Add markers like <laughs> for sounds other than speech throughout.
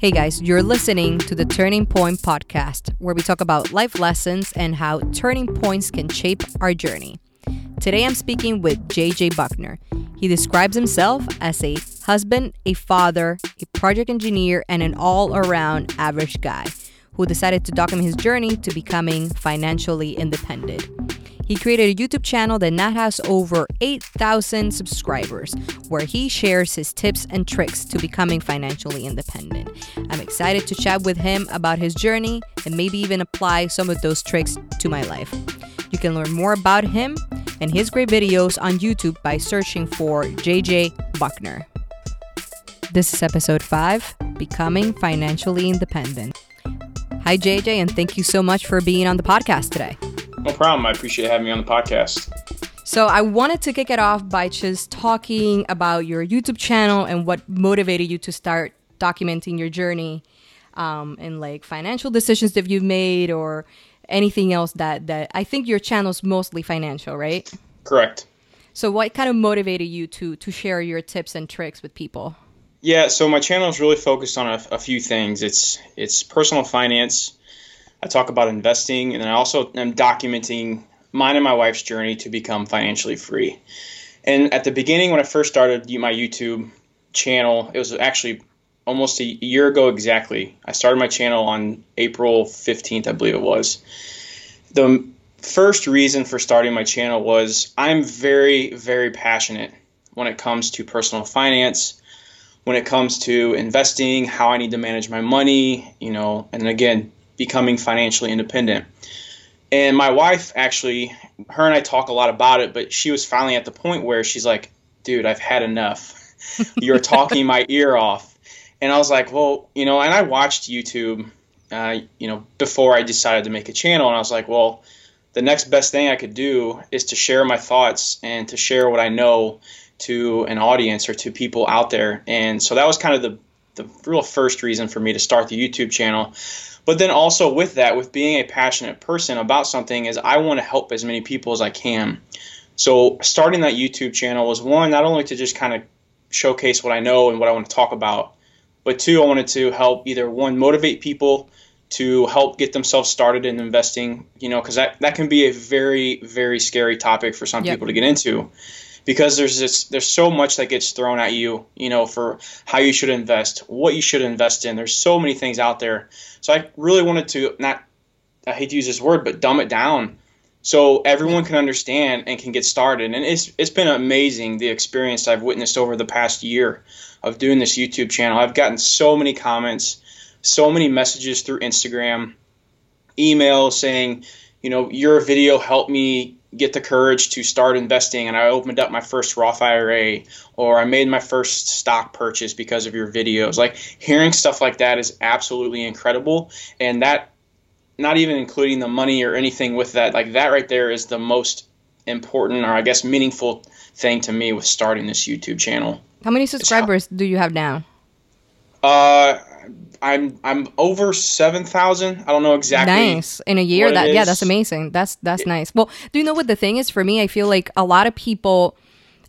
Hey guys, you're listening to the Turning Point podcast, where we talk about life lessons and how turning points can shape our journey. Today I'm speaking with JJ Buckner. He describes himself as a husband, a father, a project engineer, and an all around average guy who decided to document his journey to becoming financially independent. He created a YouTube channel that now has over 8,000 subscribers, where he shares his tips and tricks to becoming financially independent. I'm excited to chat with him about his journey and maybe even apply some of those tricks to my life. You can learn more about him and his great videos on YouTube by searching for JJ Buckner. This is episode 5 Becoming Financially Independent. Hi, JJ, and thank you so much for being on the podcast today. No problem. I appreciate having me on the podcast. So, I wanted to kick it off by just talking about your YouTube channel and what motivated you to start documenting your journey um, and like financial decisions that you've made or anything else that, that I think your channel is mostly financial, right? Correct. So, what kind of motivated you to, to share your tips and tricks with people? Yeah, so my channel is really focused on a, a few things. It's it's personal finance, I talk about investing, and I also am documenting mine and my wife's journey to become financially free. And at the beginning, when I first started my YouTube channel, it was actually almost a year ago exactly. I started my channel on April 15th, I believe it was. The first reason for starting my channel was I'm very, very passionate when it comes to personal finance, when it comes to investing, how I need to manage my money, you know, and again, becoming financially independent. And my wife actually, her and I talk a lot about it, but she was finally at the point where she's like, dude, I've had enough. <laughs> You're talking my ear off. And I was like, well, you know, and I watched YouTube, uh, you know, before I decided to make a channel. And I was like, well, the next best thing I could do is to share my thoughts and to share what I know to an audience or to people out there. And so that was kind of the, the real first reason for me to start the YouTube channel. But then also with that, with being a passionate person about something, is I want to help as many people as I can. So starting that YouTube channel was one, not only to just kind of showcase what I know and what I want to talk about, but two, I wanted to help either one motivate people to help get themselves started in investing, you know, because that, that can be a very, very scary topic for some yep. people to get into because there's this there's so much that gets thrown at you you know for how you should invest what you should invest in. There's so many things out there. So i really wanted to not i hate to use this word but dumb it down so everyone can understand and can get started. And it's it's been amazing the experience i've witnessed over the past year of doing this youtube channel. I've gotten so many comments so many messages through instagram email saying you know your video helped me get the courage to start investing and I opened up my first Roth IRA or I made my first stock purchase because of your videos. Like hearing stuff like that is absolutely incredible and that not even including the money or anything with that like that right there is the most important or I guess meaningful thing to me with starting this YouTube channel. How many subscribers how, do you have now? Uh I'm I'm over seven thousand. I don't know exactly. Nice in a year. That yeah, that's amazing. That's that's it, nice. Well, do you know what the thing is for me? I feel like a lot of people.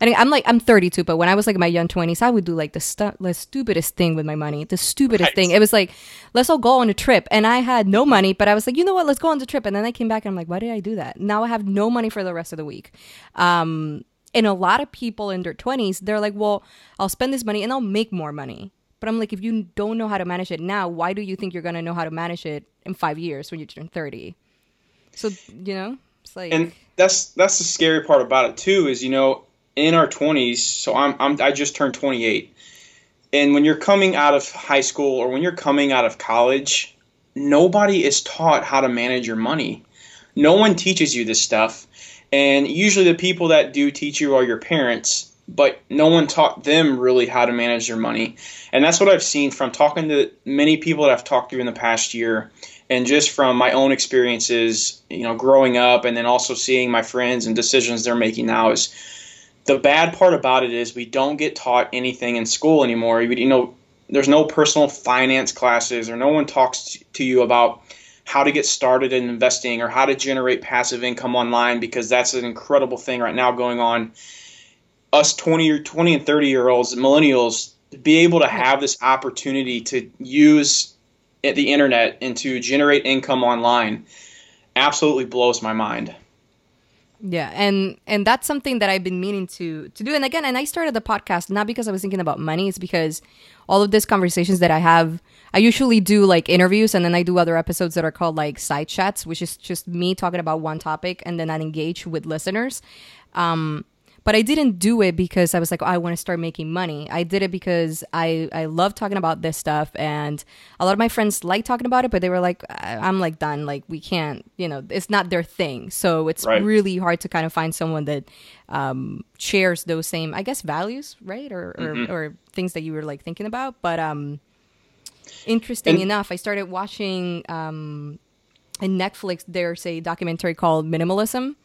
I mean, I'm like I'm 32, but when I was like in my young 20s, I would do like the, stu- the stupidest thing with my money. The stupidest right. thing. It was like, let's all go on a trip, and I had no money, but I was like, you know what? Let's go on the trip. And then I came back and I'm like, why did I do that? Now I have no money for the rest of the week. Um, and a lot of people in their 20s, they're like, well, I'll spend this money and I'll make more money. But I'm like, if you don't know how to manage it now, why do you think you're gonna know how to manage it in five years when you turn thirty? So you know, it's like, and that's that's the scary part about it too. Is you know, in our twenties, so I'm, I'm I just turned 28, and when you're coming out of high school or when you're coming out of college, nobody is taught how to manage your money. No one teaches you this stuff, and usually the people that do teach you are your parents but no one taught them really how to manage their money. And that's what I've seen from talking to many people that I've talked to in the past year and just from my own experiences, you know, growing up and then also seeing my friends and decisions they're making now is the bad part about it is we don't get taught anything in school anymore. You know, there's no personal finance classes or no one talks to you about how to get started in investing or how to generate passive income online because that's an incredible thing right now going on us 20 or 20 and 30 year olds millennials to be able to have this opportunity to use the internet and to generate income online absolutely blows my mind. Yeah, and and that's something that I've been meaning to to do. And again, and I started the podcast not because I was thinking about money. It's because all of these conversations that I have, I usually do like interviews, and then I do other episodes that are called like side chats, which is just me talking about one topic, and then I engage with listeners. Um, but I didn't do it because I was like, oh, I want to start making money. I did it because I I love talking about this stuff, and a lot of my friends like talking about it, but they were like, I'm like done. Like we can't, you know, it's not their thing. So it's right. really hard to kind of find someone that um, shares those same, I guess, values, right, or mm-hmm. or, or things that you were like thinking about. But um, interesting and- enough, I started watching um, in Netflix. There's a documentary called Minimalism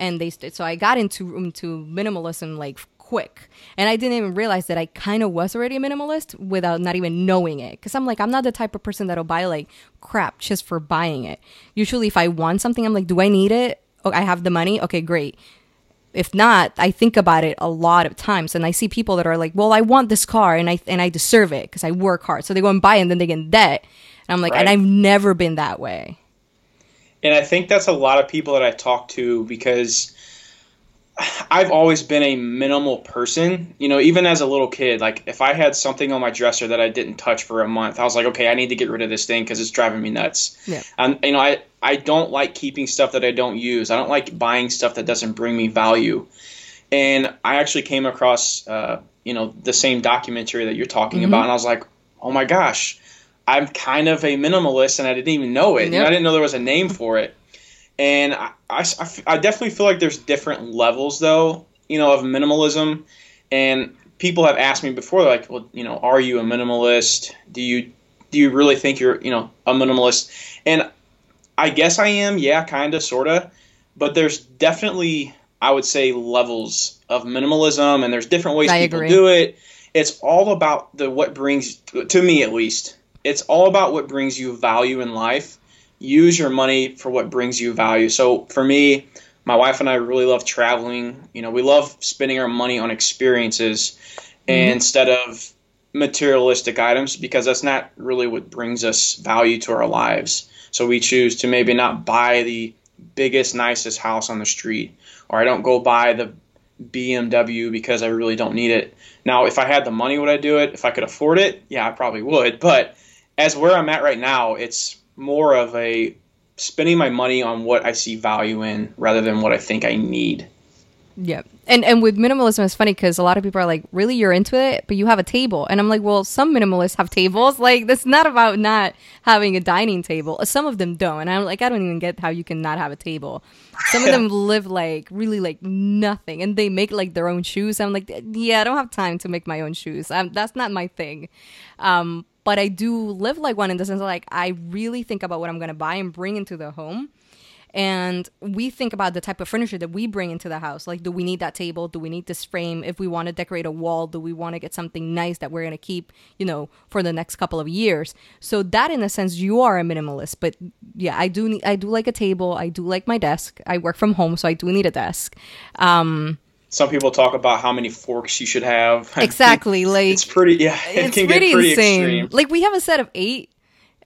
and they st- so I got into into minimalism like quick and I didn't even realize that I kind of was already a minimalist without not even knowing it because I'm like I'm not the type of person that'll buy like crap just for buying it. Usually if I want something I'm like do I need it? Oh, I have the money. Okay, great. If not, I think about it a lot of times, and I see people that are like, "Well, I want this car, and I and I deserve it because I work hard." So they go and buy, it, and then they get in debt. And I'm like, right. and I've never been that way. And I think that's a lot of people that I talk to because I've always been a minimal person. You know, even as a little kid, like if I had something on my dresser that I didn't touch for a month, I was like, okay, I need to get rid of this thing because it's driving me nuts. Yeah. And you know, I I don't like keeping stuff that I don't use. I don't like buying stuff that doesn't bring me value. And I actually came across, uh, you know, the same documentary that you're talking mm-hmm. about, and I was like, oh my gosh, I'm kind of a minimalist and I didn't even know it. Yep. Know, I didn't know there was a name for it. And I, I, I definitely feel like there's different levels, though, you know, of minimalism. And people have asked me before, like, well, you know, are you a minimalist? Do you do you really think you're, you know, a minimalist? And I guess I am, yeah, kind of, sort of. But there's definitely, I would say, levels of minimalism, and there's different ways I people agree. do it. It's all about the what brings, to me at least, it's all about what brings you value in life. Use your money for what brings you value. So for me, my wife and I really love traveling. You know, we love spending our money on experiences mm-hmm. instead of materialistic items because that's not really what brings us value to our lives. So we choose to maybe not buy the biggest, nicest house on the street, or I don't go buy the BMW because I really don't need it. Now, if I had the money, would I do it? If I could afford it, yeah, I probably would. But as where I'm at right now, it's more of a spending my money on what I see value in rather than what I think I need. Yeah. And and with minimalism it's funny cuz a lot of people are like, "Really you're into it, but you have a table." And I'm like, "Well, some minimalists have tables. <laughs> Like that's not about not having a dining table. Some of them don't." And I'm like, "I don't even get how you can not have a table." Some of them <laughs> live like really like nothing and they make like their own shoes. I'm like, "Yeah, I don't have time to make my own shoes. I'm, that's not my thing." Um but I do live like one in the sense of like I really think about what I'm gonna buy and bring into the home. And we think about the type of furniture that we bring into the house. Like, do we need that table? Do we need this frame? If we want to decorate a wall, do we want to get something nice that we're going to keep, you know, for the next couple of years? So that, in a sense, you are a minimalist. But yeah, I do need, I do like a table. I do like my desk. I work from home, so I do need a desk. Um, some people talk about how many forks you should have. <laughs> Exactly, like it's pretty. Yeah, <laughs> it it's can pretty get pretty insane. Extreme. Like we have a set of eight,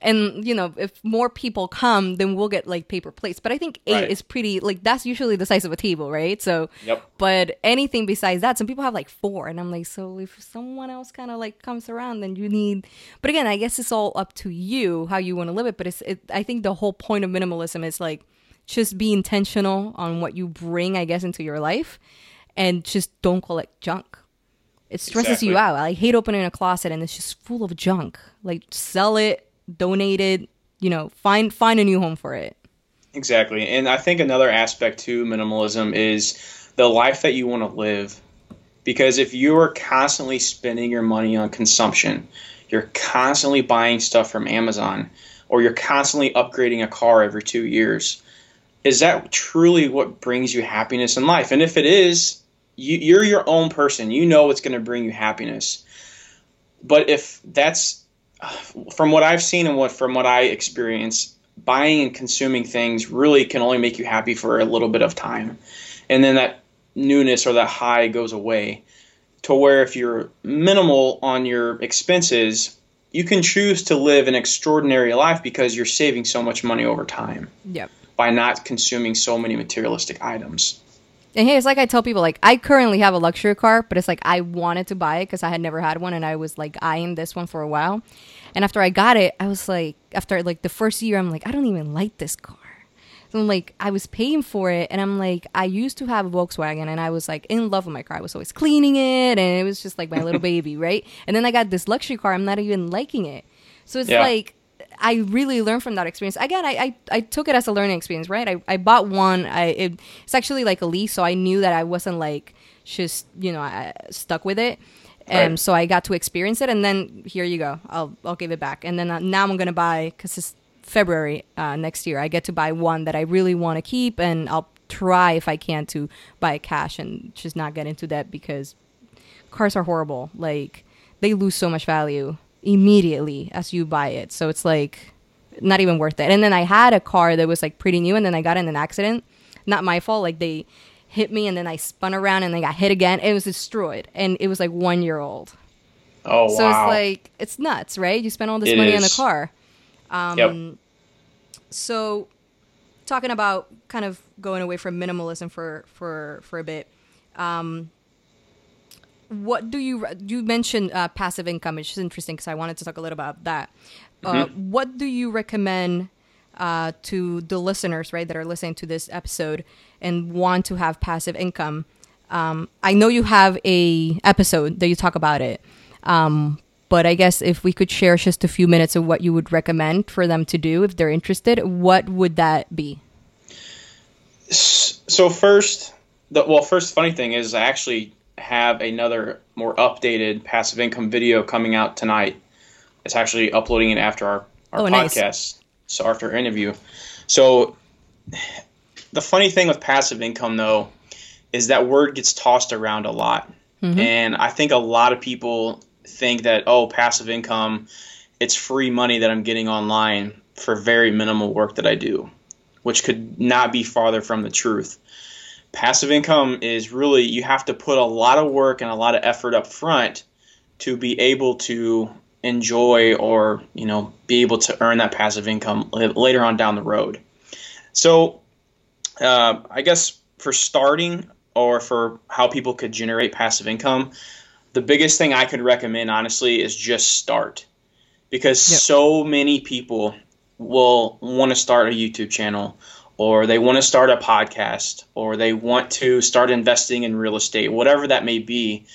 and you know, if more people come, then we'll get like paper plates. But I think eight right. is pretty. Like that's usually the size of a table, right? So, yep. But anything besides that, some people have like four, and I'm like, so if someone else kind of like comes around, then you need. But again, I guess it's all up to you how you want to live it. But it's. It, I think the whole point of minimalism is like just be intentional on what you bring, I guess, into your life and just don't collect junk. It stresses exactly. you out. I hate opening a closet and it's just full of junk. Like sell it, donate it, you know, find find a new home for it. Exactly. And I think another aspect to minimalism is the life that you want to live. Because if you are constantly spending your money on consumption, you're constantly buying stuff from Amazon, or you're constantly upgrading a car every two years, is that truly what brings you happiness in life? And if it is, you, you're your own person. You know what's going to bring you happiness. But if that's from what I've seen and what from what I experience, buying and consuming things really can only make you happy for a little bit of time, and then that newness or that high goes away. to where if you're minimal on your expenses, you can choose to live an extraordinary life because you're saving so much money over time. Yep. By not consuming so many materialistic items. And hey, it's like I tell people, like I currently have a luxury car, but it's like I wanted to buy it because I had never had one, and I was like eyeing this one for a while. And after I got it, I was like, after like the first year, I'm like, I don't even like this car. So I'm like, I was paying for it, and I'm like, I used to have a Volkswagen, and I was like in love with my car. I was always cleaning it, and it was just like my little <laughs> baby, right? And then I got this luxury car. I'm not even liking it. So it's yeah. like I really learned from that experience. Again, I, I, I, took it as a learning experience, right? I, I bought one. I it, it's actually like a lease, so I knew that I wasn't like just you know I, stuck with it. And right. so I got to experience it, and then here you go. I'll I'll give it back, and then uh, now I'm gonna buy because it's February uh, next year. I get to buy one that I really want to keep, and I'll try if I can to buy cash and just not get into debt because cars are horrible. Like they lose so much value immediately as you buy it. So it's like not even worth it. And then I had a car that was like pretty new and then I got in an accident. Not my fault. Like they hit me and then I spun around and I got hit again. It was destroyed and it was like one year old. Oh So wow. it's like it's nuts, right? You spend all this it money is. on a car. Um yep. so talking about kind of going away from minimalism for for for a bit. Um what do you you mentioned uh, passive income which is interesting because i wanted to talk a little about that. Uh, mm-hmm. what do you recommend uh, to the listeners right that are listening to this episode and want to have passive income? Um, i know you have a episode that you talk about it um, but i guess if we could share just a few minutes of what you would recommend for them to do if they're interested what would that be? So first the well first funny thing is i actually have another more updated passive income video coming out tonight. It's actually uploading it after our, our oh, podcast, nice. so after our interview. So the funny thing with passive income though is that word gets tossed around a lot. Mm-hmm. And I think a lot of people think that oh passive income it's free money that I'm getting online for very minimal work that I do, which could not be farther from the truth passive income is really you have to put a lot of work and a lot of effort up front to be able to enjoy or you know be able to earn that passive income later on down the road so uh, i guess for starting or for how people could generate passive income the biggest thing i could recommend honestly is just start because yep. so many people will want to start a youtube channel or they want to start a podcast, or they want to start investing in real estate, whatever that may be.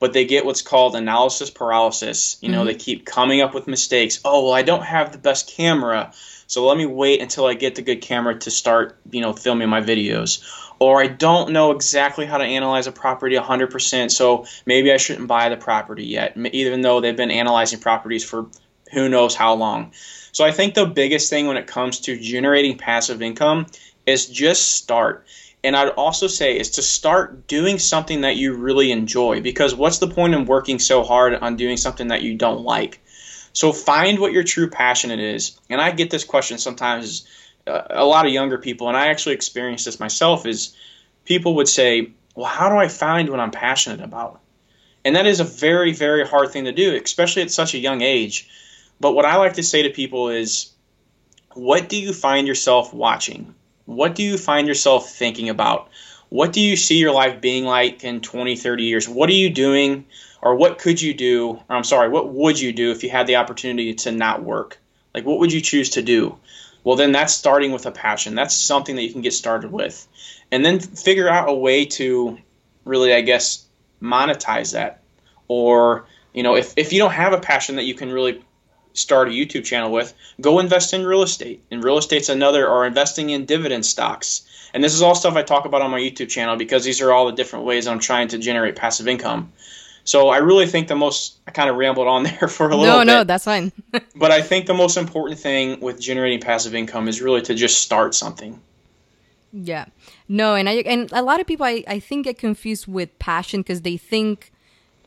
But they get what's called analysis paralysis. You know, mm-hmm. they keep coming up with mistakes. Oh, well, I don't have the best camera, so let me wait until I get the good camera to start, you know, filming my videos. Or I don't know exactly how to analyze a property 100%, so maybe I shouldn't buy the property yet, even though they've been analyzing properties for who knows how long. So I think the biggest thing when it comes to generating passive income is just start. And I'd also say is to start doing something that you really enjoy because what's the point in working so hard on doing something that you don't like? So find what your true passion it is. And I get this question sometimes uh, a lot of younger people and I actually experienced this myself is people would say, "Well, how do I find what I'm passionate about?" And that is a very very hard thing to do, especially at such a young age but what I like to say to people is what do you find yourself watching? What do you find yourself thinking about? What do you see your life being like in 20, 30 years? What are you doing or what could you do? Or I'm sorry, what would you do if you had the opportunity to not work? Like what would you choose to do? Well, then that's starting with a passion. That's something that you can get started with. And then figure out a way to really, I guess, monetize that. Or, you know, if, if you don't have a passion that you can really start a YouTube channel with, go invest in real estate. And real estate's another, or investing in dividend stocks. And this is all stuff I talk about on my YouTube channel because these are all the different ways I'm trying to generate passive income. So I really think the most, I kind of rambled on <laughs> there for a little no, bit. No, no, that's fine. <laughs> but I think the most important thing with generating passive income is really to just start something. Yeah. No, and I and a lot of people I, I think get confused with passion because they think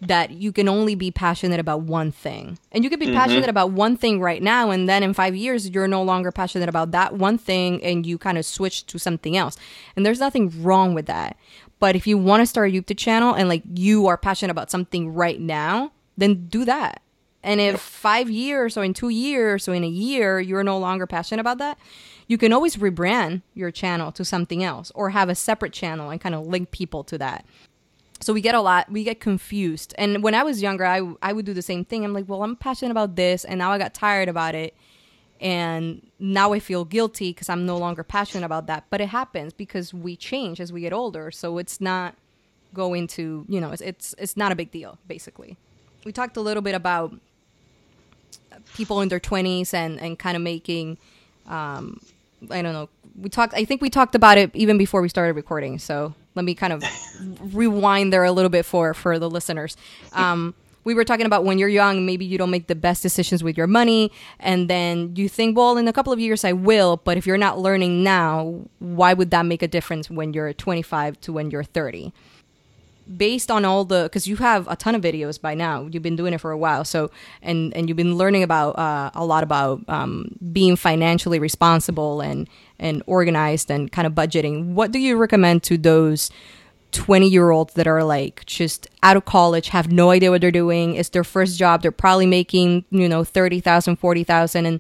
that you can only be passionate about one thing. And you could be Mhm. passionate about one thing right now and then in 5 years you're no longer passionate about that one thing and you kind of switch to something else. And there's nothing wrong with that. But if you want to start a YouTube channel and like you are passionate about something right now, then do that. And if 5 years or in 2 years or in a year you're no longer passionate about that, you can always rebrand your channel to something else or have a separate channel and kind of link people to that so we get a lot we get confused. And when i was younger i, I would do the same thing. I'm like well i'm passionate about this and now i got tired about it and now i feel guilty because i'm no longer passionate about that. But it happens because we change as we get older so it's not going to you know it's it's, it's not a big deal basically. We talked a little bit about people in their 20s and and kind of making um i don't know we talked i think we talked about it even before we started recording so let me kind of <laughs> rewind there a little bit for for the listeners. Um we were talking about when you're young maybe you don't make the best decisions with your money and then you think well in a couple of years i will but if you're not learning now why would that make a difference when you're 25 to when you're 30 based on all the because you have a ton of videos by now you've been doing it for a while so and and you've been learning about uh, a lot about um, being financially responsible and and organized and kind of budgeting what do you recommend to those 20 year olds that are like just out of college have no idea what they're doing it's their first job they're probably making you know 30000 40000 and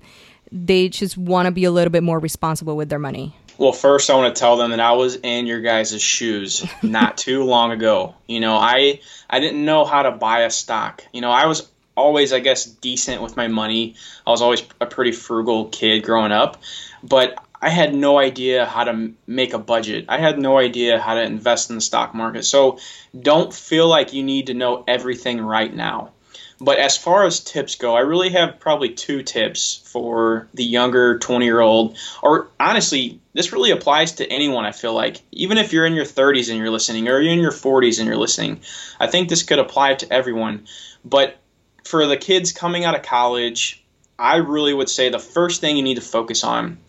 they just want to be a little bit more responsible with their money Well, first, I want to tell them that I was in your guys' shoes <laughs> not too long ago. You know, I I didn't know how to buy a stock. You know, I was always, I guess, decent with my money. I was always a pretty frugal kid growing up, but I had no idea how to make a budget. I had no idea how to invest in the stock market. So don't feel like you need to know everything right now. But as far as tips go, I really have probably two tips for the younger 20 year old, or honestly, this really applies to anyone, I feel like. Even if you're in your 30s and you're listening, or you're in your 40s and you're listening, I think this could apply to everyone. But for the kids coming out of college, I really would say the first thing you need to focus on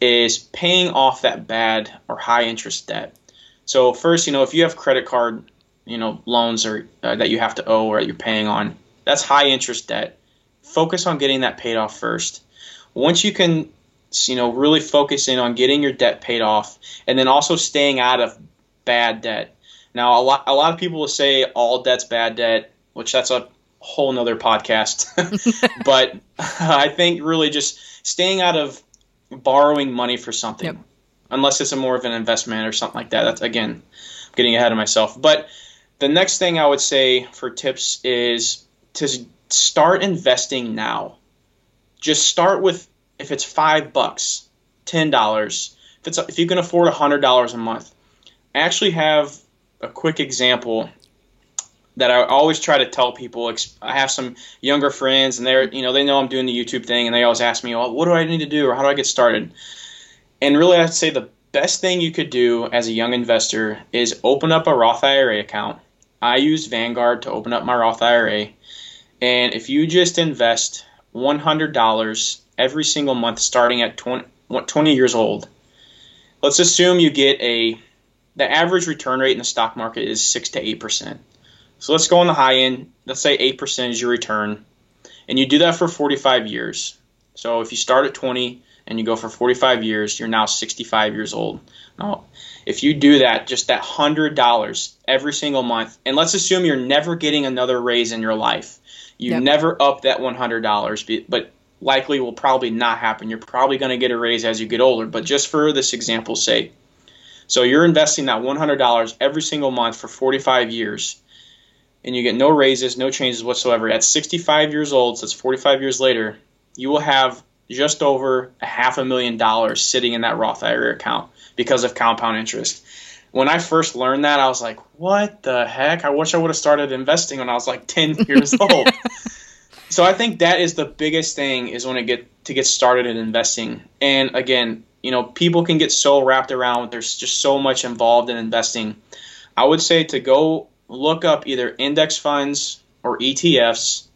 is paying off that bad or high interest debt. So first, you know, if you have credit card, you know, loans or uh, that you have to owe or that you're paying on, that's high interest debt. Focus on getting that paid off first. Once you can, you know, really focus in on getting your debt paid off, and then also staying out of bad debt. Now, a lot, a lot of people will say all debt's bad debt, which that's a whole nother podcast. <laughs> but <laughs> I think really just staying out of borrowing money for something, Yep. unless it's a more of an investment or something like that. That's again, I'm getting ahead of myself. But the next thing I would say for tips is to start investing now. Just start with if it's five bucks, ten dollars. If it's if you can afford a hundred dollars a month. I actually have a quick example that I always try to tell people. I have some younger friends, and they're you know they know I'm doing the YouTube thing, and they always ask me, "Oh, what do I need to do, or how do I get started?" And really, I'd say the best thing you could do as a young investor is open up a Roth IRA account. I use Vanguard to open up my Roth IRA, and if you just invest $100 every single month starting at 20, 20 years old, let's assume you get a the average return rate in the stock market is 6 to 8%. So let's go on the high end. Let's say 8% is your return. And you do that for 45 years. So if you start at 20 and you go for 45 years, you're now 65 years old. Now, if you do that, just that $100 every single month, and let's assume you're never getting another raise in your life. You Yep. never up that $100, but likely will probably not happen. You're probably going to get a raise as you get older. But just for this example's sake, so you're investing that $100 every single month for 45 years, and you get no raises, no changes whatsoever. At 65 years old, so that's 45 years later, you will have just over a half a million dollars sitting in that Roth IRA account because of compound interest. When I first learned that, I was like, what the heck? I wish I would have started investing when I was like <laughs> 10 years <laughs> old. So I think that is the biggest thing is when it get to get started in investing. And again, you know, people can get so wrapped around. There's just so much involved in investing. I would say to go look up either index funds or ETFs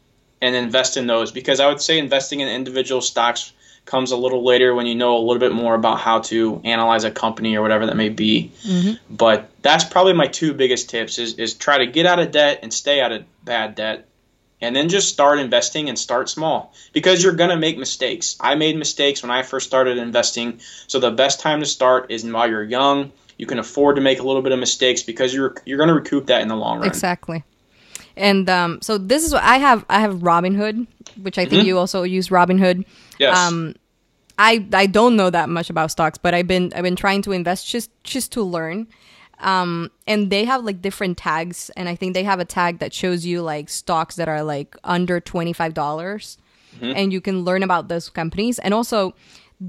and invest in those because I would say investing in individual stocks comes a little later when you know a little bit more about how to analyze a company or whatever that may be. Mm-hmm. But that's probably my two biggest tips is, is try to get out of debt and stay out of bad debt. And then just start investing and start small because you're going to make mistakes. I made mistakes when I first started investing. So the best time to start is while you're young. You can afford to make a little bit of mistakes because you're you're going to recoup that in the long run. Exactly. And um, so this is what I have. I have Robinhood, which I think mm-hmm. you also use Robinhood. Yes. Um, I I don't know that much about stocks, but I've been I've been trying to invest just just to learn. Um, and they have like different tags, and I think they have a tag that shows you like stocks that are like under twenty five dollars, mm-hmm. and you can learn about those companies. And also,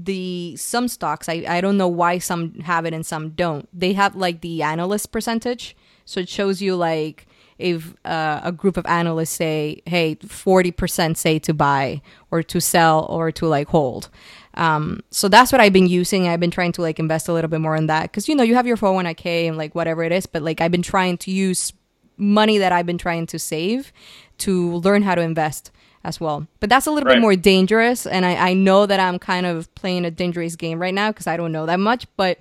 the some stocks I I don't know why some have it and some don't. They have like the analyst percentage, so it shows you like if uh, a group of analysts say, hey, 40% say to buy or to sell or to like hold. Um, so that's what I've been using. I've been trying to like invest a little bit more in that because you know you have your 401k and like whatever it is, but like I've been trying to use money that I've been trying to save to learn how to invest as well. But that's a little right. bit more dangerous, and I, I know that I'm kind of playing a dangerous game right now because I don't know that much, but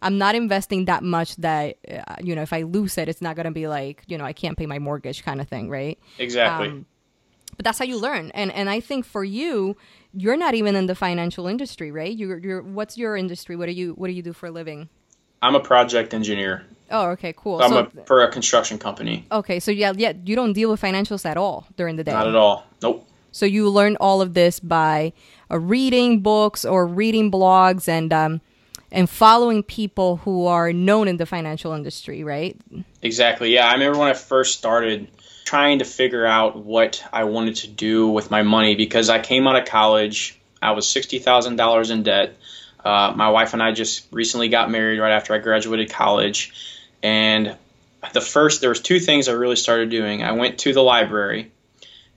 I'm not investing that much that uh, you know if I lose it, it's not gonna be like you know I can't pay my mortgage kind of thing, right? Exactly. Um, but that's how you learn, and and I think for you, you're not even in the financial industry, right? You're, you're what's your industry? What do you what do you do for a living? I'm a project engineer. Oh, okay, cool. So I'm a, for a construction company. Okay, so yeah, yeah, you don't deal with financials at all during the day. Not at all. Nope. So you learn all of this by uh, reading books or reading blogs and um, and following people who are known in the financial industry, right? Exactly. Yeah, I remember when I first started trying to figure out what I wanted to do with my money because I came out of college, I was sixty thousand dollars in debt. Uh, my wife and I just recently got married right after I graduated college, and the first there was two things I really started doing. I went to the library,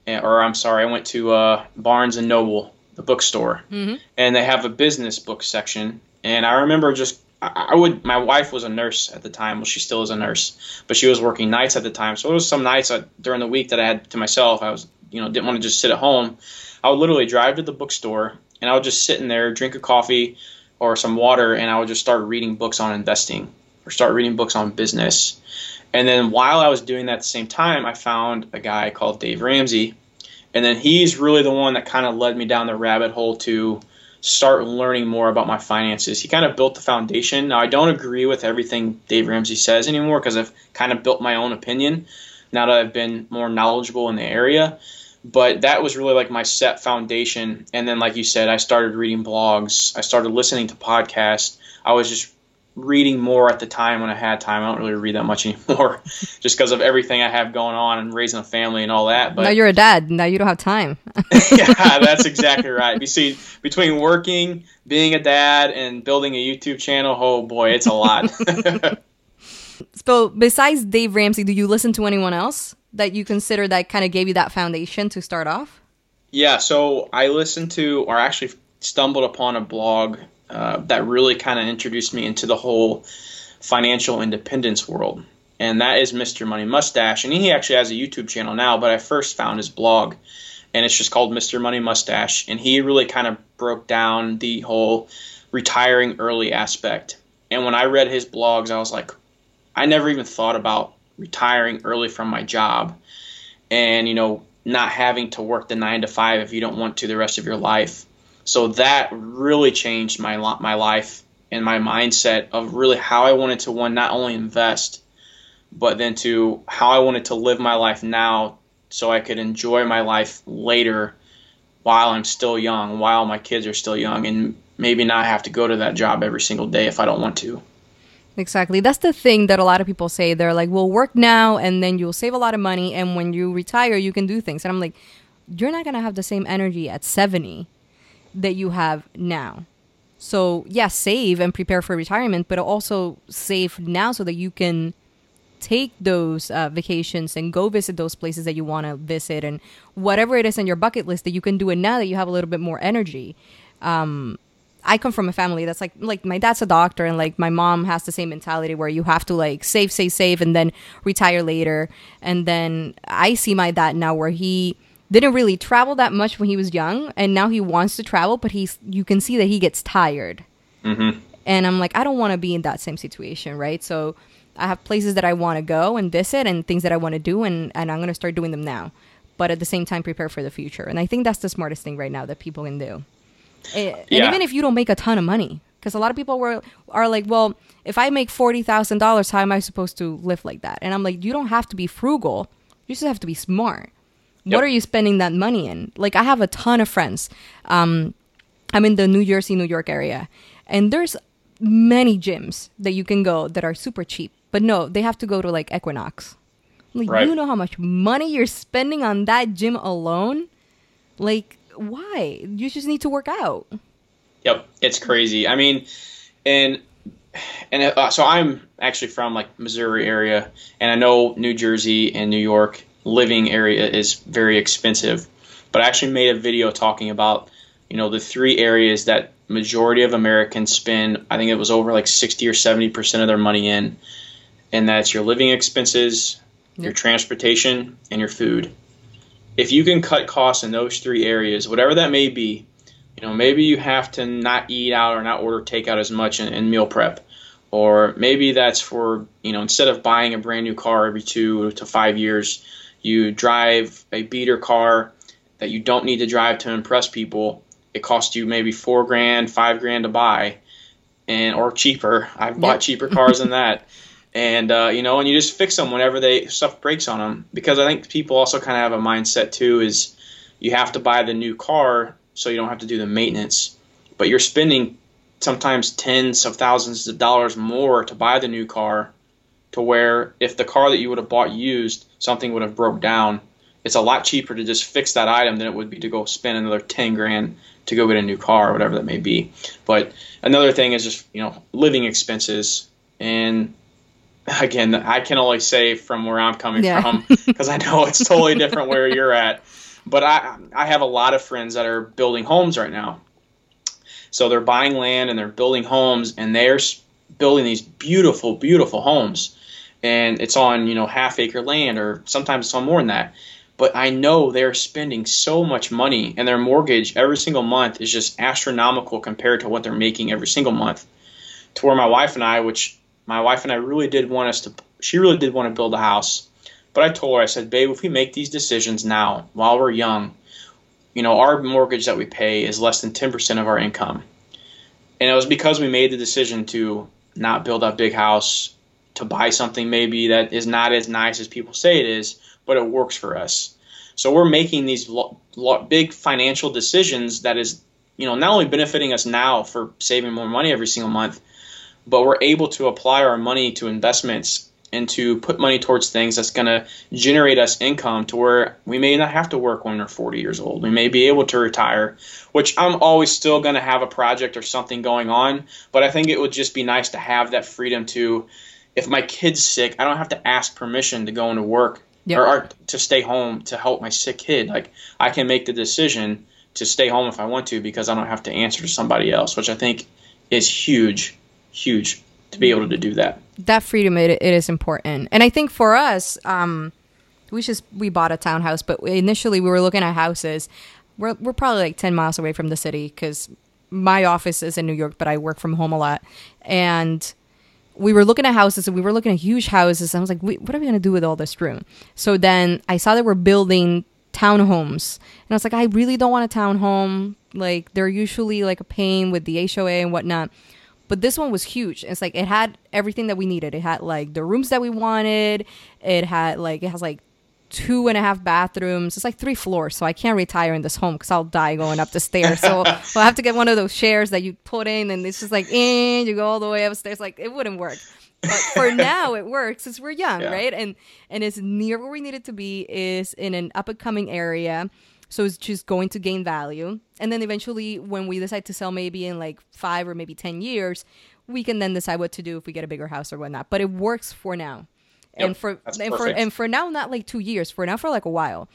or I'm sorry, I went to uh, Barnes and Noble, the bookstore, mm-hmm. and they have a business book section, and I remember just I would. My wife was a nurse at the time. Well, she still is a nurse, but she was working nights at the time. So it was some nights during the week that I had to myself. I was, you know, didn't want to just sit at home. I would literally drive to the bookstore and I would just sit in there, drink a coffee or some water, and I would just start reading books on investing or start reading books on business. And then while I was doing that at the same time, I found a guy called Dave Ramsey, and then he's really the one that kind of led me down the rabbit hole to start learning more about my finances. He kind of built the foundation. Now, I don't agree with everything Dave Ramsey says anymore because I've kind of built my own opinion now that I've been more knowledgeable in the area. But that was really like my set foundation. And then, like you said, I started reading blogs, I started listening to podcasts. I was just reading more at the time when I had time. I don't really read that much <laughs> anymore, just because of everything I have going on and raising a family and all that. But now you're a dad. Now you don't have time. <laughs> <laughs> yeah, that's exactly right. You see, between working, being a dad, and building a YouTube channel, oh boy, it's a lot. so, besides Dave Ramsey, do you listen to anyone else that you consider that kind of gave you that foundation to start off? Yeah, so I listened to, or actually stumbled upon a blog uh, that really kind of introduced me into the whole financial independence world. And that is Mr. Money Mustache. And he actually has a YouTube channel now, but I first found his blog, and it's just called Mr. Money Mustache. And he really kind of broke down the whole retiring early aspect. And when I read his blogs, I was like, I never even thought about retiring early from my job and, you know, not having to work the nine to five if you don't want to the rest of your life. So that really changed my my life and my mindset of really how I wanted to one not only invest, but then to how I wanted to live my life now, so I could enjoy my life later, while I'm still young, while my kids are still young, and maybe not have to go to that job every single day if I don't want to. Exactly. That's the thing that a lot of people say. They're like, "Well, work now, and then you'll save a lot of money, and when you retire, you can do things." And I'm like, "You're not gonna have the same energy at 70." That you have now. So, yeah, save and prepare for retirement, but also save now so that you can take those uh, vacations and go visit those places that you want to visit and whatever it is on your bucket list that you can do it now that you have a little bit more energy. Um, I come from a family that's like like my dad's a doctor and like my mom has the same mentality where you have to like save save save and then retire later and then I see my dad now where he didn't really travel that much when he was young, and now he wants to travel, but he's you can see that he gets tired. Mm-hmm. And I'm like, I don't want to be in that same situation, right? So I have places that I want to go and visit and things that I want to do, and, and I'm going to start doing them now. But at the same time, prepare for the future. And I think that's the smartest thing right now that people can do. Eh, And Yeah. even if you don't make a ton of money, because a lot of people were are like, well, if I make forty thousand dollars, how am I supposed to live like that? And I'm like, you don't have to be frugal. You just have to be smart. Yep. What are you spending that money in? Like, I have a ton of friends. Um, I'm in the New Jersey, New York area, and there's many gyms that you can go that are super cheap. But no, they have to go to like Equinox. Like, Right. you know how much money you're spending on that gym alone? Like, why? You just need to work out. Yep, it's crazy. I mean, and and uh, so I'm actually from like Missouri area, and I know New Jersey and New York living area is very expensive. But I actually made a video talking about you know the three areas that majority of Americans spend. I think it was over like sixty or seventy percent of their money in, and that's your living expenses, your transportation, and your food. If you can cut costs in those three areas, whatever that may be, you know, maybe you have to not eat out or not order takeout as much in, in meal prep. Or maybe that's for, you know, instead of buying a brand new car every two to five years, you drive a beater car that you don't need to drive to impress people. It costs you maybe four grand, five grand to buy, and or cheaper. I've bought Yep. cheaper cars than <laughs> that. And uh, you know, and you just fix them whenever they stuff breaks on them. Because I think people also kind of have a mindset too is you have to buy the new car so you don't have to do the maintenance. But you're spending sometimes tens of thousands of dollars more to buy the new car to where if the car that you would have bought used, something would have broke down. It's a lot cheaper to just fix that item than it would be to go spend another ten grand to go get a new car or whatever that may be. But another thing is just, you know, living expenses and again, I can only say from where I'm coming Yeah. from because I know it's totally different where you're at. But I I have a lot of friends that are building homes right now. So they're buying land and they're building homes and they're building these beautiful, beautiful homes. And it's on, you know, half acre land or sometimes it's on more than that. But I know they're spending so much money and their mortgage every single month is just astronomical compared to what they're making every single month. To where my wife and I, which my wife and I really did want us to, she really did want to build a house. But I told her, I said, babe, if we make these decisions now while we're young, you know, our mortgage that we pay is less than 10% of our income. And it was because we made the decision to not build a big house, to buy something maybe that is not as nice as people say it is, but it works for us. So we're making these lo- lo- big financial decisions that is, you know, not only benefiting us now for saving more money every single month, but we're able to apply our money to investments and to put money towards things that's going to generate us income to where we may not have to work when we're 40 years old. We may be able to retire, which I'm always still going to have a project or something going on, but I think it would just be nice to have that freedom to if my kid's sick, I don't have to ask permission to go into work Yep. or, or to stay home to help my sick kid. Like I can make the decision to stay home if I want to because I don't have to answer to somebody else, which I think is huge, huge to be able to do that. that freedom it, it is important and i think for us um we just we bought a townhouse but initially we were looking at houses we're, we're probably like 10 miles away from the city because my office is in new york but i work from home a lot and we were looking at houses and we were looking at huge houses i was like "Wait, what are we going to do with all this room so then i saw that we're building townhomes and i was like i really don't want a townhome like they're usually like a pain with the HOA and whatnot but this one was huge. It's like it had everything that we needed. It had like the rooms that we wanted. It had like it has like two and a half bathrooms. It's like three floors, so I can't retire in this home because I'll die going up the stairs. So <laughs> I'll have to get one of those chairs that you put in, and it's just like, and you go all the way upstairs. Like it wouldn't work. But for <laughs> now, it works since we're young, Yeah. right? And and it's near where we need it to be. Is in an up and coming area. So it's just going to gain value. And then eventually, when we decide to sell, maybe in like five or maybe 10 years, we can then decide what to do if we get a bigger house or whatnot. But it works for now. And for and for and for now, not like two years. For now, for like a while.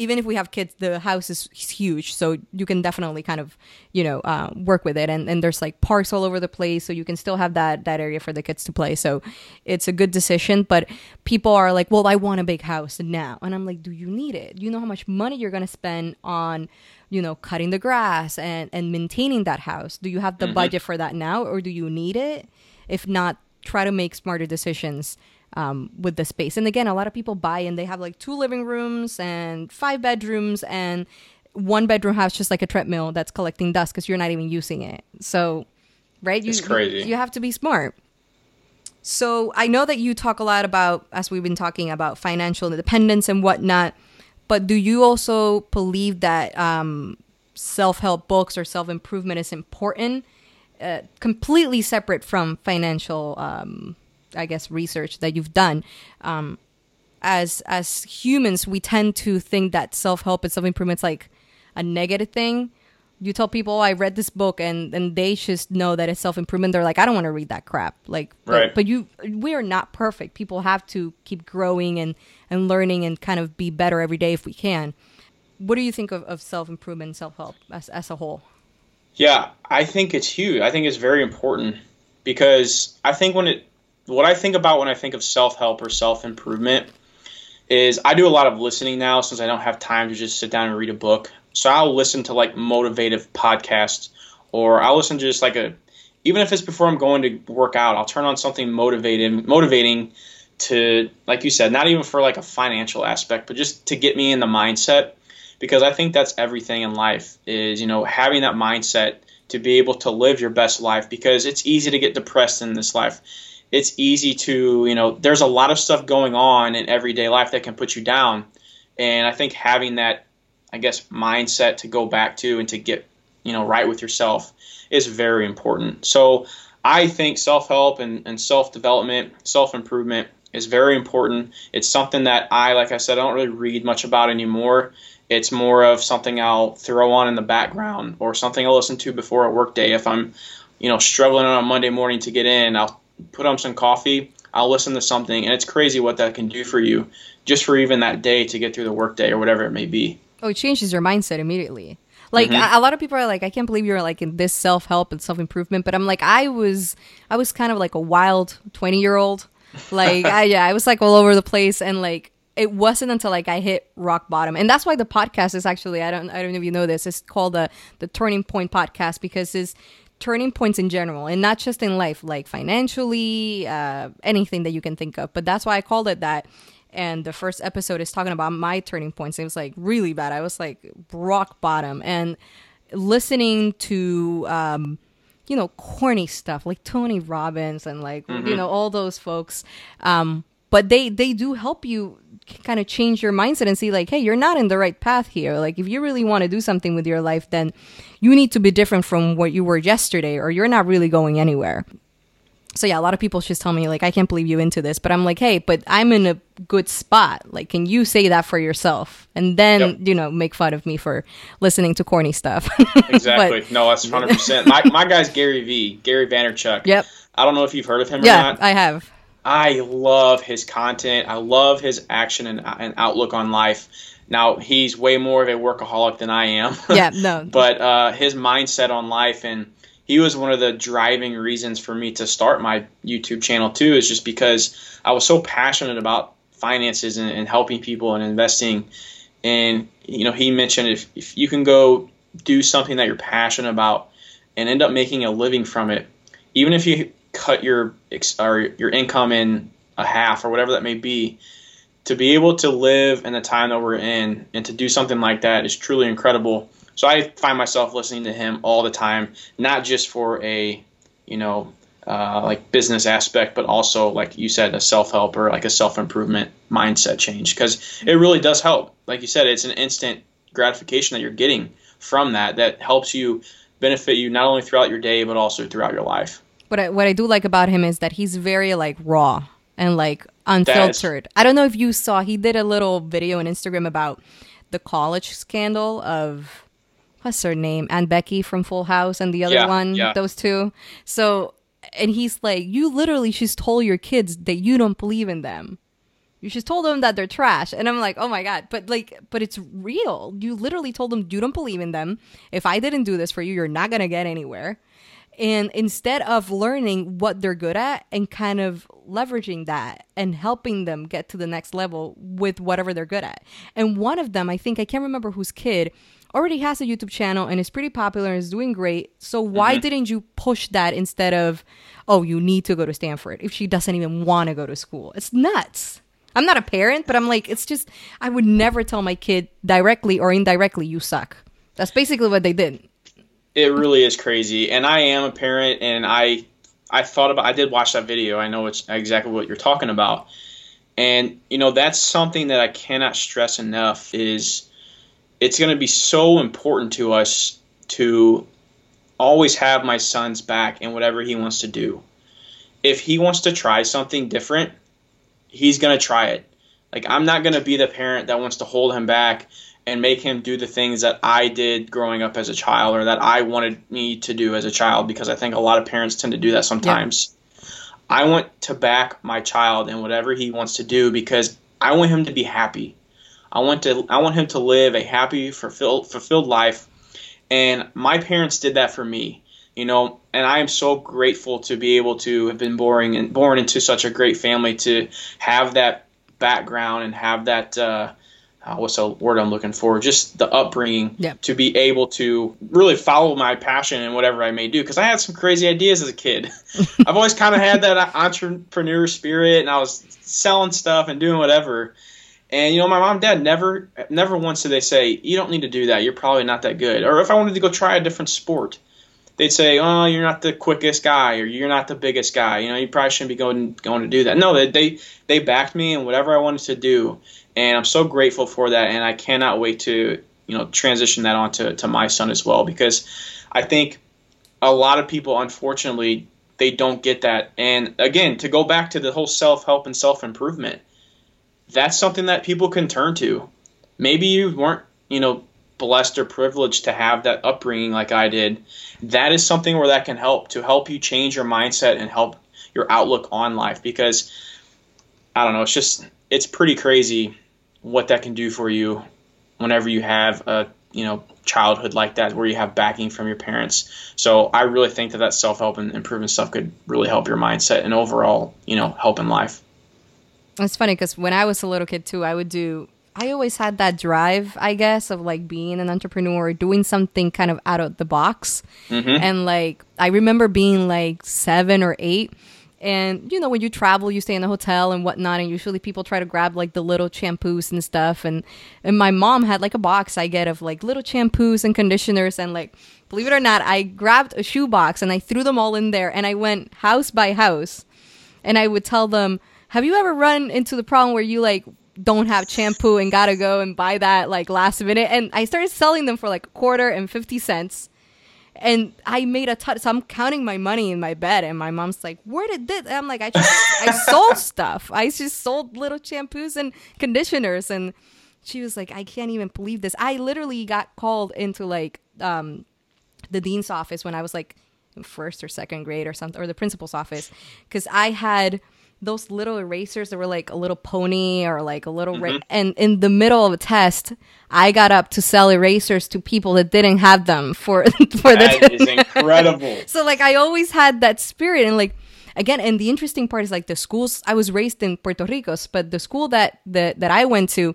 even if we have kids, the house is huge, so you can definitely kind of, you know, uh, work with it. And, and there's like parks all over the place, so you can still have that that area for the kids to play. So it's a good decision. But people are like, well, I want a big house now, and I'm like, do you need it? You know how much money you're gonna spend on, you know, cutting the grass and and maintaining that house? Do you have the mm-hmm. budget for that now, or do you need it? If not, try to make smarter decisions um, with the space. And again, a lot of people buy and they have like two living rooms and five bedrooms and one bedroom house just like a treadmill that's collecting dust because you're not even using it. So, right? You, it's crazy. You, you have to be smart. So I know that you talk a lot about, as we've been talking about financial independence and whatnot, but do you also believe that um, self help books or self improvement is important, uh, completely separate from financial um, I guess research that you've done. Um, as as humans, we tend to think that self help and self improvement is like a negative thing. You tell people, oh, I read this book, and and they just know that it's self improvement. They're like, I don't want to read that crap. Like, right. but, but you, we are not perfect. People have to keep growing and and learning and kind of be better every day if we can. What do you think of, of self improvement, self help as as a whole? Yeah, I think it's huge. I think it's very important because I think when it what I think about when I think of self help or self improvement is I do a lot of listening now since I don't have time to just sit down and read a book. So I'll listen to like motivative podcasts or I'll listen to just like a even if it's before I'm going to work out, I'll turn on something motivating motivating to like you said, not even for like a financial aspect, but just to get me in the mindset because I think that's everything in life is, you know, having that mindset to be able to live your best life because it's easy to get depressed in this life it's easy to, you know, there's a lot of stuff going on in everyday life that can put you down. And I think having that, I guess, mindset to go back to and to get, you know, right with yourself is very important. So I think self help and, and self development, self improvement is very important. It's something that I, like I said, I don't really read much about anymore. It's more of something I'll throw on in the background or something I'll listen to before a work day. If I'm, you know, struggling on a Monday morning to get in, I'll put on some coffee, I'll listen to something, and it's crazy what that can do for you just for even that day to get through the workday or whatever it may be. Oh, it changes your mindset immediately. Like mm-hmm. a, a lot of people are like, I can't believe you're like in this self help and self improvement, but I'm like, I was, I was kind of like a wild twenty year old. Like, <laughs> I, yeah, I was like all over the place, and like it wasn't until like I hit rock bottom, and that's why the podcast is actually I don't I don't know if you know this. It's called the the Turning Point Podcast because it's turning points in general and not just in life like financially uh, anything that you can think of. But that's why i called it that. And the first episode is talking about my turning points. It was like really bad. I was like rock bottom. And listening to um, you know corny stuff like tony robbins and like mm-hmm. you know all those folks um, but they they do help you kind of change your mindset and see like hey you're not in the right path here. Like if you really want to do something with your life then you need to be different from what you were yesterday or you're not really going anywhere. So yeah a lot of people just tell me like i can't believe you into this but i'm like hey but i'm in a good spot. Like can you say that for yourself and then yep. you know make fun of me for listening to corny stuff? <laughs> Exactly. But, no that's 100% my, my guy's gary v gary vaynerchuk. Yep. I don't know if you've heard of him or not. yeah i have I love his content. I love his action and, and outlook on life. Now he's way more of a workaholic than I am. <laughs> Yeah, no. <laughs> but uh, his mindset on life and he was one of the driving reasons for me to start my YouTube channel too. Is just because I was so passionate about finances and, and helping people and investing. And you know, he mentioned if if you can go do something that you're passionate about and end up making a living from it, even if you cut your or your income in a half or whatever that may be to be able to live in the time that we're in and to do something like that is truly incredible. So i find myself listening to him all the time not just for a you know uh, like business aspect but also like you said a self-help or like a self-improvement mindset change because it really does help. Like you said it's an instant gratification that you're getting from that that helps you benefit you not only throughout your day but also throughout your life what I, what I do like about him is that he's very like raw and like unfiltered. I don't know if you saw he did a little video on Instagram about the college scandal of what's her name and Becky from Full House and the other yeah, one yeah. those two. So and he's like you literally just told your kids that you don't believe in them. You just told them that they're trash. And I'm like, oh my God. But like, but it's real. You literally told them you don't believe in them. If I didn't do this for you, you're not going to get anywhere. And instead of learning what they're good at and kind of leveraging that and helping them get to the next level with whatever they're good at. And one of them, I think, I can't remember whose kid, already has a YouTube channel and is pretty popular and is doing great. So why mm-hmm. didn't you push that instead of, oh, you need to go to Stanford if she doesn't even want to go to school? It's nuts. I'm not a parent, but I'm like, it's just, I would never tell my kid directly or indirectly, you suck. That's basically what they did. It really is crazy. And I am a parent and I, I thought about, I did watch that video. I know it's exactly what you're talking about. And, you know, that's something that I cannot stress enough is it's going to be so important to us to always have my son's back in whatever he wants to do. If he wants to try something different, he's going to try it. Like, I'm not going to be the parent that wants to hold him back and make him do the things that I did growing up as a child or that I wanted me to do as a child because I think a lot of parents tend to do that sometimes. Yeah. I want to back my child in whatever he wants to do because I want him to be happy. I want to I want him to live a happy, fulfilled fulfilled life. And my parents did that for me. You know, and I am so grateful to be able to have been born and born into such a great family to have that background and have that uh, uh, what's the word I'm looking for? Just the upbringing yep. to be able to really follow my passion and whatever I may do. Because I had some crazy ideas as a kid. <laughs> I've always kind of had that entrepreneur spirit, and I was selling stuff and doing whatever. And you know, my mom and dad never, never once did they say, "You don't need to do that. You're probably not that good." Or if I wanted to go try a different sport, they'd say, "Oh, you're not the quickest guy, or you're not the biggest guy. You know, you probably shouldn't be going going to do that." No, they they, they backed me in whatever I wanted to do, and I'm so grateful for that. And I cannot wait to you know transition that on to, to my son as well because I think a lot of people, unfortunately, they don't get that. And again, to go back to the whole self help and self improvement that's something that people can turn to. Maybe you weren't, you know, blessed or privileged to have that upbringing like I did. That is something where that can help to help you change your mindset and help your outlook on life because I don't know, it's just it's pretty crazy what that can do for you whenever you have a, you know, childhood like that where you have backing from your parents. So I really think that that self-help and improvement stuff could really help your mindset and overall, you know, help in life. It's funny because when I was a little kid too, I would do. I always had that drive, I guess, of like being an entrepreneur, doing something kind of out of the box. Mm-hmm. And like, I remember being like seven or eight. And you know, when you travel, you stay in a hotel and whatnot, and usually people try to grab like the little shampoos and stuff. And and my mom had like a box I get of like little shampoos and conditioners, and like believe it or not, I grabbed a shoe box and I threw them all in there, and I went house by house, and I would tell them, have you ever run into the problem where you like don't have shampoo and gotta go and buy that like last minute? And I started selling them for like a quarter and 50 cents. And I made a ton. So I'm counting my money in my bed, and my mom's like, "Where did this?" And I'm like, "I just I <laughs> sold stuff. I just sold little shampoos and conditioners." And she was like, "I can't even believe this. I literally got called into like um, the dean's office when I was like first or second grade or something, or the principal's office, because I had." Those little erasers that were like a little pony or like a little mm-hmm. ra- and in the middle of a test i got up to sell erasers to people that didn't have them for <laughs> for that the is incredible. <laughs> So like i always had that spirit and like again and the interesting part is like the schools i was raised in puerto rico but the school that that, that i went to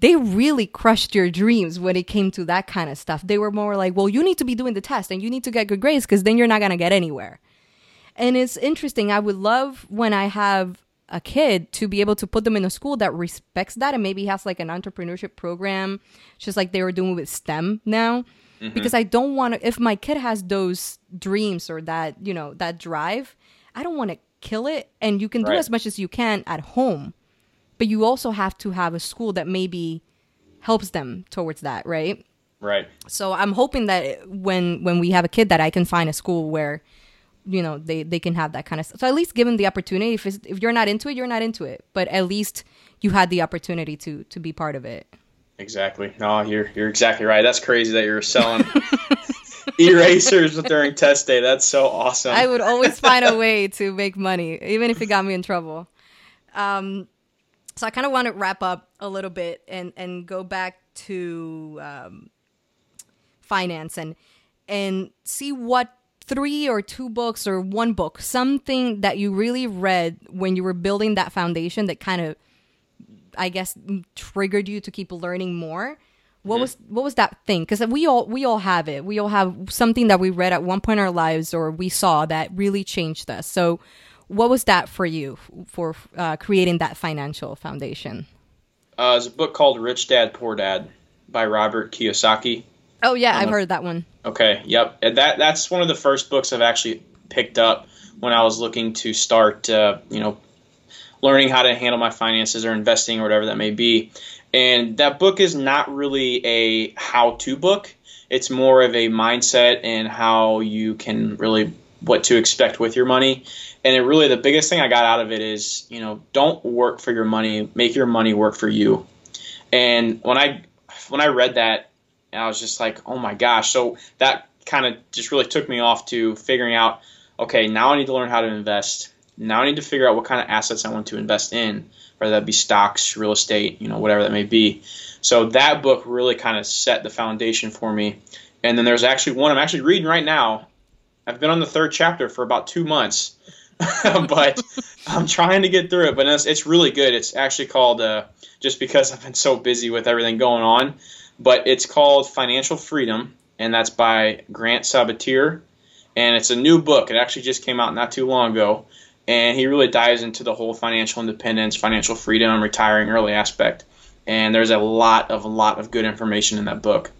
they really crushed your dreams when it came to that kind of stuff. They were more like well you need to be doing the test and you need to get good grades because then you're not going to get anywhere and it's interesting. I would love when I have a kid to be able to put them in a school that respects that and maybe has like an entrepreneurship program, just like they were doing with STEM now. Mm-hmm. Because I don't want to, if my kid has those dreams or that, you know, that drive, I don't want to kill it. And you can do as much as you can at home, but you also have to have a school that maybe helps them towards that, right? Right. So I'm hoping that when when we have a kid that I can find a school where you know they they can have that kind of stuff. So at least give them the opportunity. If if you're not into it, you're not into it. But at least you had the opportunity to to be part of it. Exactly. No, you're you're exactly right. That's crazy that you're selling <laughs> erasers during test day. That's so awesome. I would always find a way to make money, even if it got me in trouble. Um, So I kind of want to wrap up a little bit and and go back to um, finance and and see what three or two books or one book, something that you really read when you were building that foundation that kind of, I guess, triggered you to keep learning more. What mm-hmm. was what was that thing? Because we all we all have it. We all have something that we read at one point in our lives or we saw that really changed us. So, what was that for you for uh, creating that financial foundation? Uh, it's a book called Rich Dad Poor Dad by Robert Kiyosaki. Oh yeah, I've heard that one. Okay, yep. That that's one of the first books I've actually picked up when I was looking to start, uh, you know, learning how to handle my finances or investing or whatever that may be. And that book is not really a how-to book. It's more of a mindset and how you can really what to expect with your money. And it really the biggest thing I got out of it is, you know, don't work for your money, make your money work for you. And when I when I read that, I was just like, oh my gosh. So that kind of just really took me off to figuring out, okay, now I need to learn how to invest. Now I need to figure out what kind of assets I want to invest in, whether that be stocks, real estate, you know, whatever that may be. So that book really kind of set the foundation for me. And then there's actually one I'm actually reading right now. I've been on the third chapter for about two months, <laughs> but I'm trying to get through it. But it's, it's really good. It's actually called uh, just because I've been so busy with everything going on. But it's called Financial Freedom, and that's by Grant Sabatier. And it's a new book. It actually just came out not too long ago. And he really dives into the whole financial independence, financial freedom, retiring early aspect. And there's a lot of a lot of good information in that book.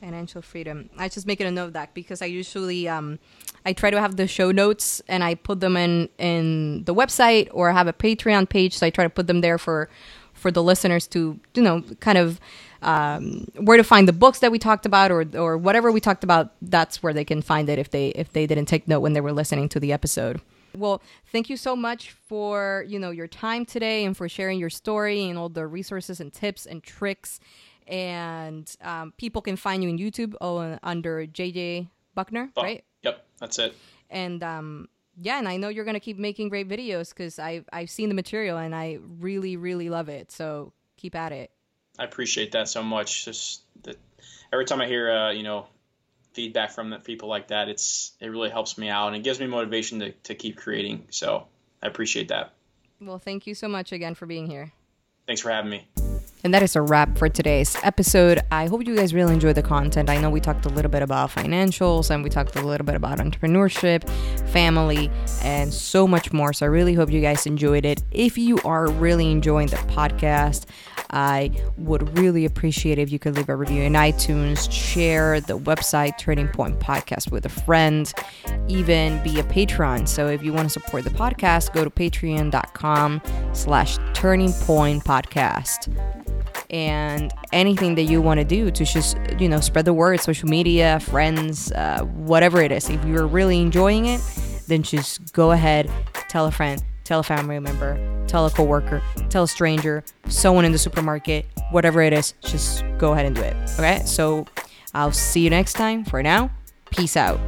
Financial freedom. I just make it a note of that because I usually um, I try to have the show notes and I put them in in the website or I have a Patreon page, so I try to put them there for for the listeners to you know kind of um, where to find the books that we talked about or or whatever we talked about. That's where they can find it if they if they didn't take note when they were listening to the episode. Well, thank you so much for you know your time today and for sharing your story and all the resources and tips and tricks. And um, people can find you in YouTube oh, under JJ Buckner, oh, right? Yep, that's it. And um, yeah, and I know you're gonna keep making great videos because I've I've seen the material and I really really love it. So keep at it. I appreciate that so much. Just that every time I hear uh, you know feedback from people like that, it's it really helps me out and it gives me motivation to to keep creating. So I appreciate that. Well, thank you so much again for being here. Thanks for having me. And that is a wrap for today's episode. I hope you guys really enjoyed the content. I know we talked a little bit about financials and we talked a little bit about entrepreneurship, family, and so much more. So I really hope you guys enjoyed it. If you are really enjoying the podcast, I would really appreciate if you could leave a review in iTunes, share the website Turning Point Podcast with a friend, even be a patron. So if you want to support the podcast, go to patreon.com slash turning point podcast and anything that you want to do to just you know spread the word social media friends uh, whatever it is if you're really enjoying it then just go ahead tell a friend tell a family member tell a coworker tell a stranger someone in the supermarket whatever it is just go ahead and do it okay? So i'll see you next time. For now peace out